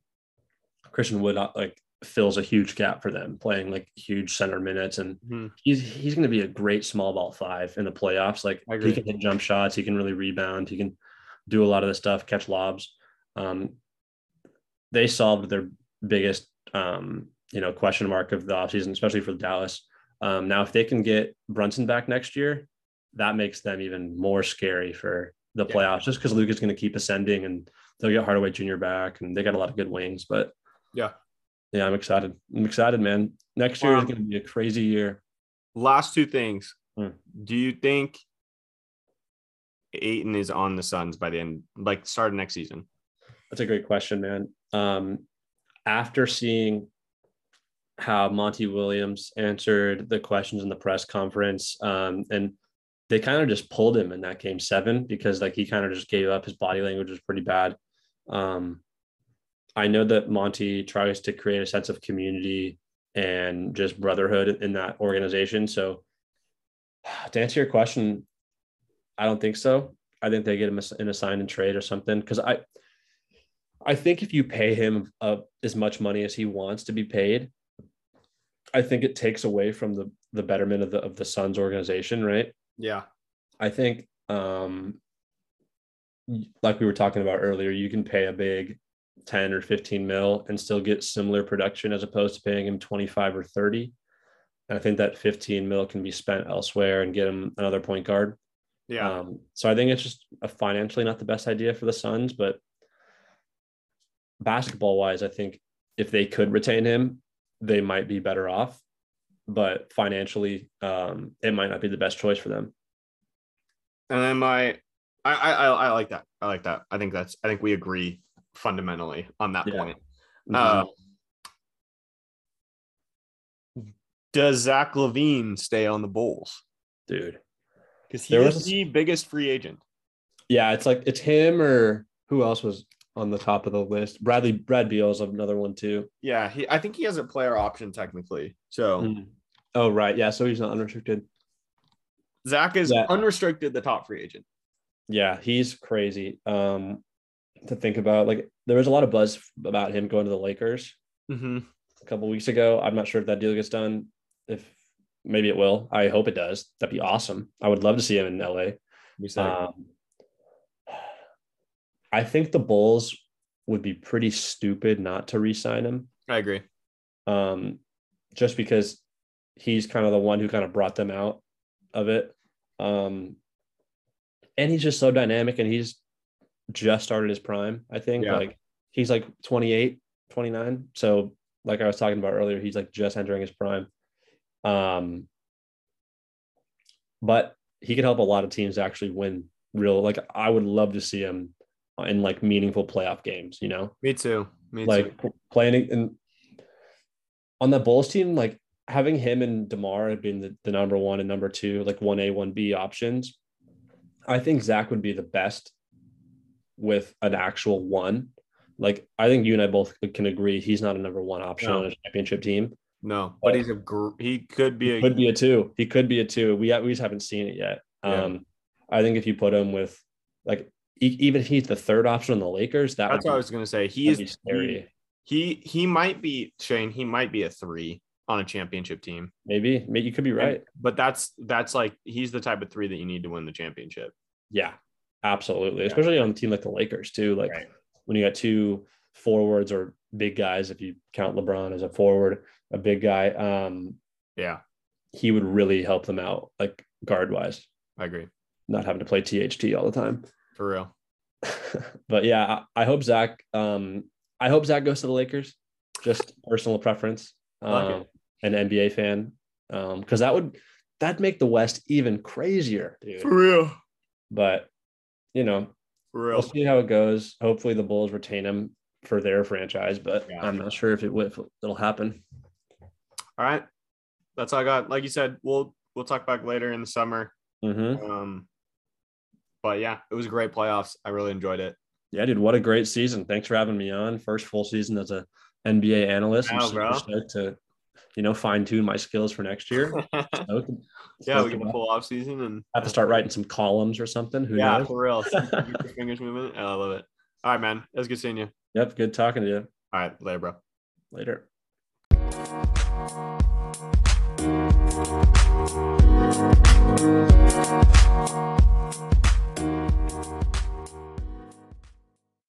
Christian Wood uh, like fills a huge gap for them, playing like huge center minutes, and Mhm. he's he's going to be a great small ball five in the playoffs. Like he can hit jump shots, he can really rebound, he can do a lot of the stuff, catch lobs. Um, they solved their biggest um, you know question mark of the offseason, especially for Dallas. Um, now, if they can get Brunson back next year, that makes them even more scary for the Yeah. playoffs, just because Luke is going to keep ascending and they'll get Hardaway Jr. back, and they got a lot of good wings. But Yeah. yeah, I'm excited. I'm excited, man. Next year is Um, going to be a crazy year. Last two things. Hmm. Do you think Ayton is on the Suns by the end, like start of next season? That's a great question, man. Um, after seeing how Monty Williams answered the questions in the press conference, um, and they kind of just pulled him in that game seven because like he kind of just gave up. His body language was pretty bad. Um, I know that Monty tries to create a sense of community and just brotherhood in that organization. So to answer your question, I don't think so. I think they get him in a sign and trade or something because I, I think if you pay him uh, as much money as he wants to be paid, I think it takes away from the the betterment of the of the Suns organization, right? Yeah. I think, um, like we were talking about earlier, you can pay a big 10 or 15 mil and still get similar production as opposed to paying him 25 or 30. And I think that 15 mil can be spent elsewhere and get him another point guard. Yeah. Um, so I think it's just a financially not the best idea for the Suns, but basketball wise, I think if they could retain him, they might be better off. But financially, um, it might not be the best choice for them. and then my, I, I, I like that. I like that. I think that's, I think we agree fundamentally on that Yeah. point. Uh, does Zach LaVine stay on the Bulls? Dude. Because he was- the biggest free agent. Yeah, it's like it's him or who else was on the top of the list? Bradley Brad Beal's another one too. Yeah, he. I think he has a player option technically. So Mm. Oh right, yeah. So he's not unrestricted. Zach is Yeah. unrestricted, the top free agent. Yeah, he's crazy. Um, to think about, like there was a lot of buzz about him going to the Lakers Mm-hmm. a couple weeks ago. I'm not sure if that deal gets done. If maybe it will. I hope it does. That'd be awesome. I would love to see him in LA. Um, I think the Bulls would be pretty stupid not to re-sign him. I agree. um, just because he's kind of the one who kind of brought them out of it. Um, and he's just so dynamic and he's just started his prime, I think. Yeah. Like he's like 28, 29. So, like I was talking about earlier, he's like just entering his prime. Um, but he could help a lot of teams actually win real. Like, I would love to see him in like meaningful playoff games, you know? Me too. Me like too. playing in on that Bulls team, like having him and Demar being the, the number one and number two, like one A, one B options. I think Zach would be the best with an actual one. Like I think you and I both can agree he's not a number one option No. on a championship team. No, but he's a gr- he could be a Could be a two. He could be a two. We we just haven't seen it yet. Yeah. Um, I think if you put him with like e- even if he's the third option on the Lakers, that That's what I was gonna say. He is scary. He he might be Shane. He might be a three on a championship team. Maybe, maybe you could be right. But that's that's like he's the type of three that you need to win the championship. Yeah, absolutely. Yeah. Especially on a team like the Lakers too. Like Right. when you got two forwards or big guys, if you count LeBron as a forward, a big guy, um, Yeah, he would really help them out, like guard wise, I agree not having to play THT all the time. For real. but yeah, I, I hope Zach. Um, I hope Zach goes to the Lakers. Just personal preference. Like Um, an NBA fan, because that would that'd make the West even crazier, dude. real. But you know, For real. we'll see how it goes. Hopefully, the Bulls retain him for their franchise, but Yeah. I'm not sure if it will, if it'll happen. All right, that's all I got. Like you said, we'll we'll talk back later in the summer. hmm Um, but yeah, it was a great playoffs. I really enjoyed it. Yeah, dude, what a great season! Thanks for having me on. First full season as a NBA analyst. I'm super bro. stoked to, you know, fine tune my skills for next year. Yeah, we get a full off season and have to start writing some columns or something. Who Yeah, knows? for real. Fingers moving. Oh, I love it. All right, man. It was good seeing you. Yep, good talking to you. All right, later, bro. Later.